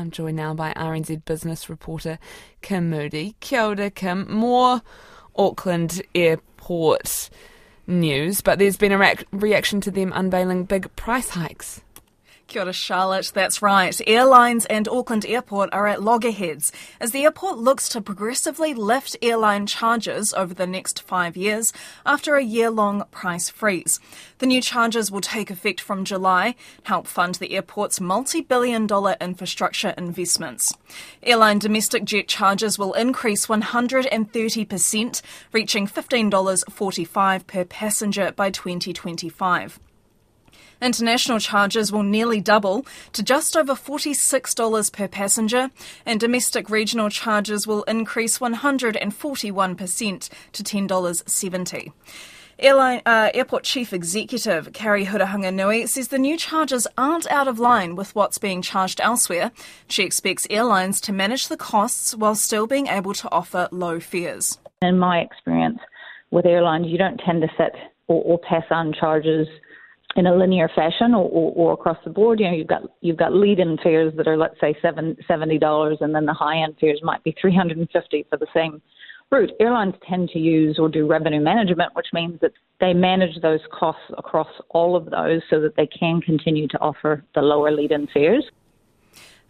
I'm joined now by RNZ business reporter Kim Moody. Kia ora, Kim. More Auckland Airport news, but there's been a re- reaction to them unveiling big price hikes. Kia ora, Charlotte. That's right. Airlines and Auckland Airport are at loggerheads as the airport looks to progressively lift airline charges over the next five years after a year long price freeze. The new charges will take effect from July, help fund the airport's multi billion dollar infrastructure investments. Airline domestic jet charges will increase 130%, reaching $15.45 per passenger by 2025. International charges will nearly double to just over $46 per passenger, and domestic regional charges will increase 141% to $10.70. Airline, uh, Airport Chief Executive Carrie Hurihanganui says the new charges aren't out of line with what's being charged elsewhere. She expects airlines to manage the costs while still being able to offer low fares. In my experience with airlines, you don't tend to set or, or pass on charges in a linear fashion or, or, or, across the board. You know, you've got you've got lead-in fares that are let's say seven seventy dollars, and then the high-end fares might be three hundred and fifty for the same route. Airlines tend to use or do revenue management, which means that they manage those costs across all of those so that they can continue to offer the lower lead-in fares.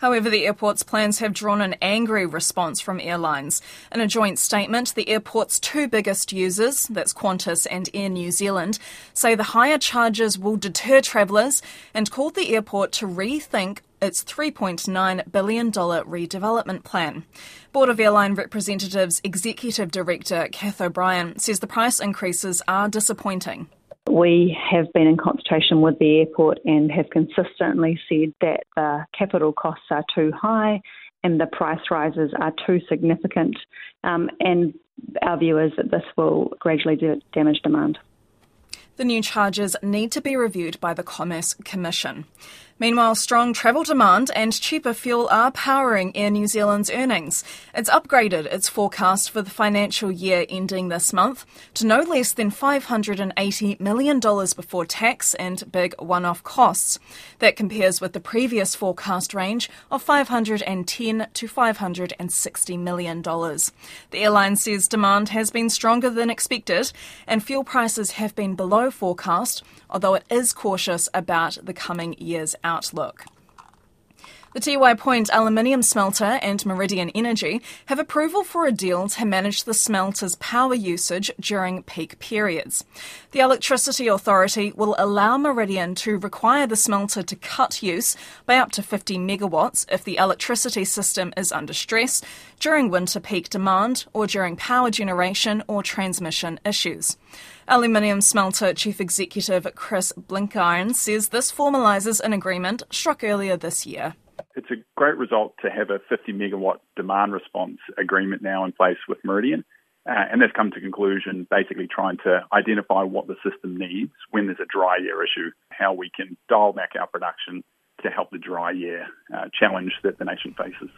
However, the airport's plans have drawn an angry response from airlines. In a joint statement, the airport's two biggest users, that's Qantas and Air New Zealand, say the higher charges will deter travellers and called the airport to rethink its $3.9 billion redevelopment plan. Board of Airline Representatives Executive Director Kath O'Brien says the price increases are disappointing. We have been in consultation with the airport and have consistently said that the capital costs are too high and the price rises are too significant. Um, and our view is that this will gradually damage demand. The new charges need to be reviewed by the Commerce Commission. Meanwhile, strong travel demand and cheaper fuel are powering Air New Zealand's earnings. It's upgraded its forecast for the financial year ending this month to no less than $580 million before tax and big one off costs. That compares with the previous forecast range of 510 to $560 million. The airline says demand has been stronger than expected and fuel prices have been below forecast, although it is cautious about the coming year's outlook outlook. The Tiwai Point aluminium smelter and Meridian Energy have approval for a deal to manage the smelter's power usage during peak periods. The Electricity Authority will allow Meridian to require the smelter to cut use by up to 50 megawatts if the electricity system is under stress during winter peak demand or during power generation or transmission issues. Aluminium Smelter Chief Executive Chris Blenkiron says this formalises an agreement struck earlier this year. It's a great result to have a 50 megawatt demand response agreement now in place with Meridian. Uh, and they've come to conclusion basically trying to identify what the system needs when there's a dry year issue, how we can dial back our production to help the dry year uh, challenge that the nation faces.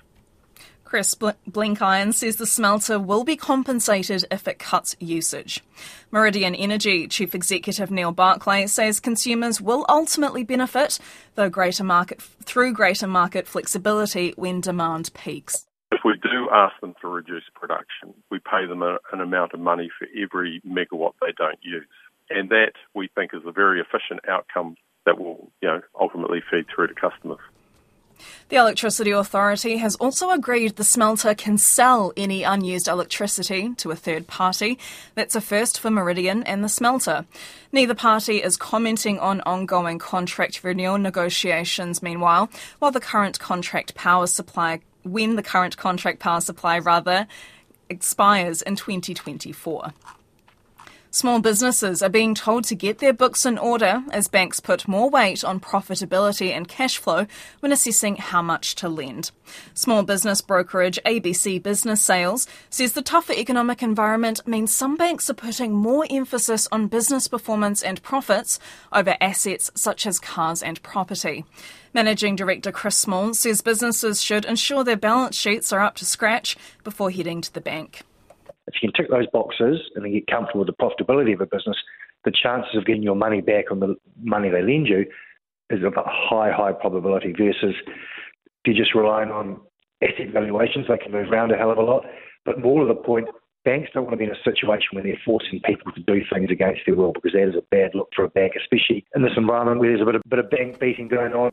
Chris Blenkiron says the smelter will be compensated if it cuts usage. Meridian Energy Chief Executive Neil Barclay says consumers will ultimately benefit though greater market, through greater market flexibility when demand peaks. If we do ask them to reduce production, we pay them a, an amount of money for every megawatt they don't use. And that we think is a very efficient outcome that will, you know, ultimately feed through to customers. The Electricity Authority has also agreed the smelter can sell any unused electricity to a third party. That's a first for Meridian and the smelter. Neither party is commenting on ongoing contract renewal negotiations, meanwhile, while the current contract power supply, when the current contract power supply rather, expires in 2024. Small businesses are being told to get their books in order as banks put more weight on profitability and cash flow when assessing how much to lend. Small business brokerage ABC Business Sales says the tougher economic environment means some banks are putting more emphasis on business performance and profits over assets such as cars and property. Managing Director Chris Small says businesses should ensure their balance sheets are up to scratch before heading to the bank if you can tick those boxes and then get comfortable with the profitability of a business, the chances of getting your money back on the money they lend you is of a high, high probability versus if you're just relying on asset valuations, they can move around a hell of a lot. But more to the point, banks don't want to be in a situation where they're forcing people to do things against their will because that is a bad look for a bank, especially in this environment where there's a bit of, bit of bank beating going on.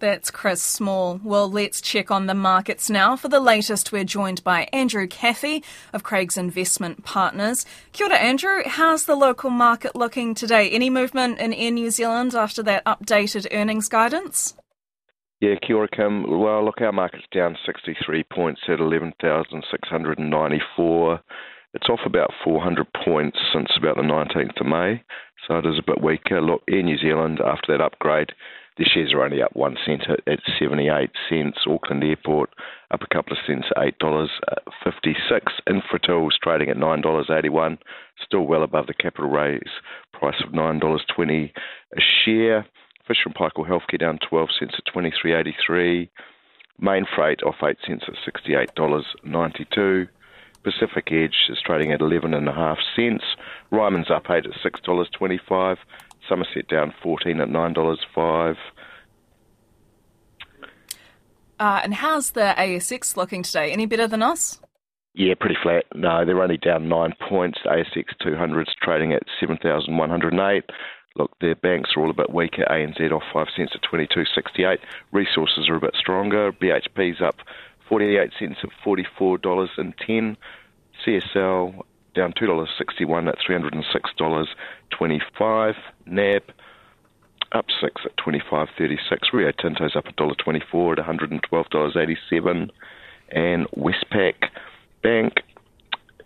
That's Chris Small. Well, let's check on the markets now. For the latest, we're joined by Andrew Cathie of Craig's Investment Partners. Kia ora, Andrew. How's the local market looking today? Any movement in Air New Zealand after that updated earnings guidance? Yeah, kia ora, Kim. Well, look, our market's down 63 points at 11,694. It's off about 400 points since about the 19th of May, so it is a bit weaker. Look, Air New Zealand, after that upgrade, the shares are only up one cent at, at 78 cents. Auckland Airport up a couple of cents at $8.56. Uh, Infratil's trading at $9.81, still well above the capital raise price of $9.20 a share. Fisher and Paykel Healthcare down 12 cents at 23.83. Main Freight off 8 cents at $68.92. Pacific Edge is trading at 11.5 cents. Ryman's up 8 at $6.25. Somerset down 14 at $9.05. Uh, and how's the ASX looking today? Any better than us? Yeah, pretty flat. No, they're only down nine points. ASX 200's trading at 7,108. Look, their banks are all a bit weaker. ANZ off 5 cents at 22.68. Resources are a bit stronger. BHP's up 48 cents at $44.10. CSL down $2.61 at $306.25. NAB up 6 at 25.36. Rio Tinto's up $1.24 at $112.87. And Westpac Bank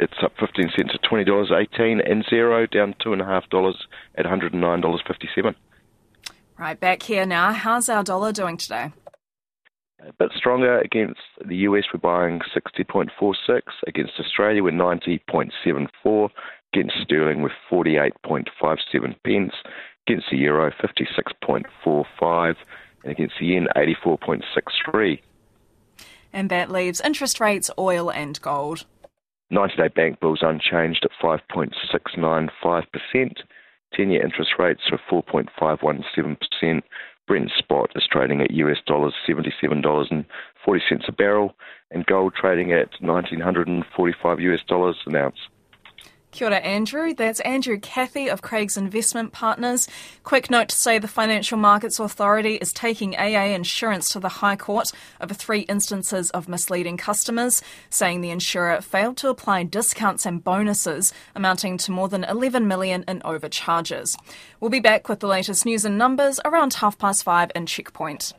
it's up 15 cents at $20.18 and Xero down $2.5 at $109.57. Right, back here now. How's our dollar doing today? A bit stronger against the US, we're buying 60.46. Against Australia, we're 90.74. Against sterling, we're 48.57 pence. Against the euro, 56.45. And against the yen, 84.63. And that leaves interest rates, oil, and gold. 90 day bank bills unchanged at 5.695%. 10 year interest rates are 4.517%. Brent spot is trading at US dollars $77.40 a barrel, and gold trading at 1945 US dollars an ounce. Kia ora, Andrew. That's Andrew Cathie of Craig's Investment Partners. Quick note to say the Financial Markets Authority is taking AA Insurance to the High Court over three instances of misleading customers, saying the insurer failed to apply discounts and bonuses amounting to more than 11 million in overcharges. We'll be back with the latest news and numbers around half past five in Checkpoint.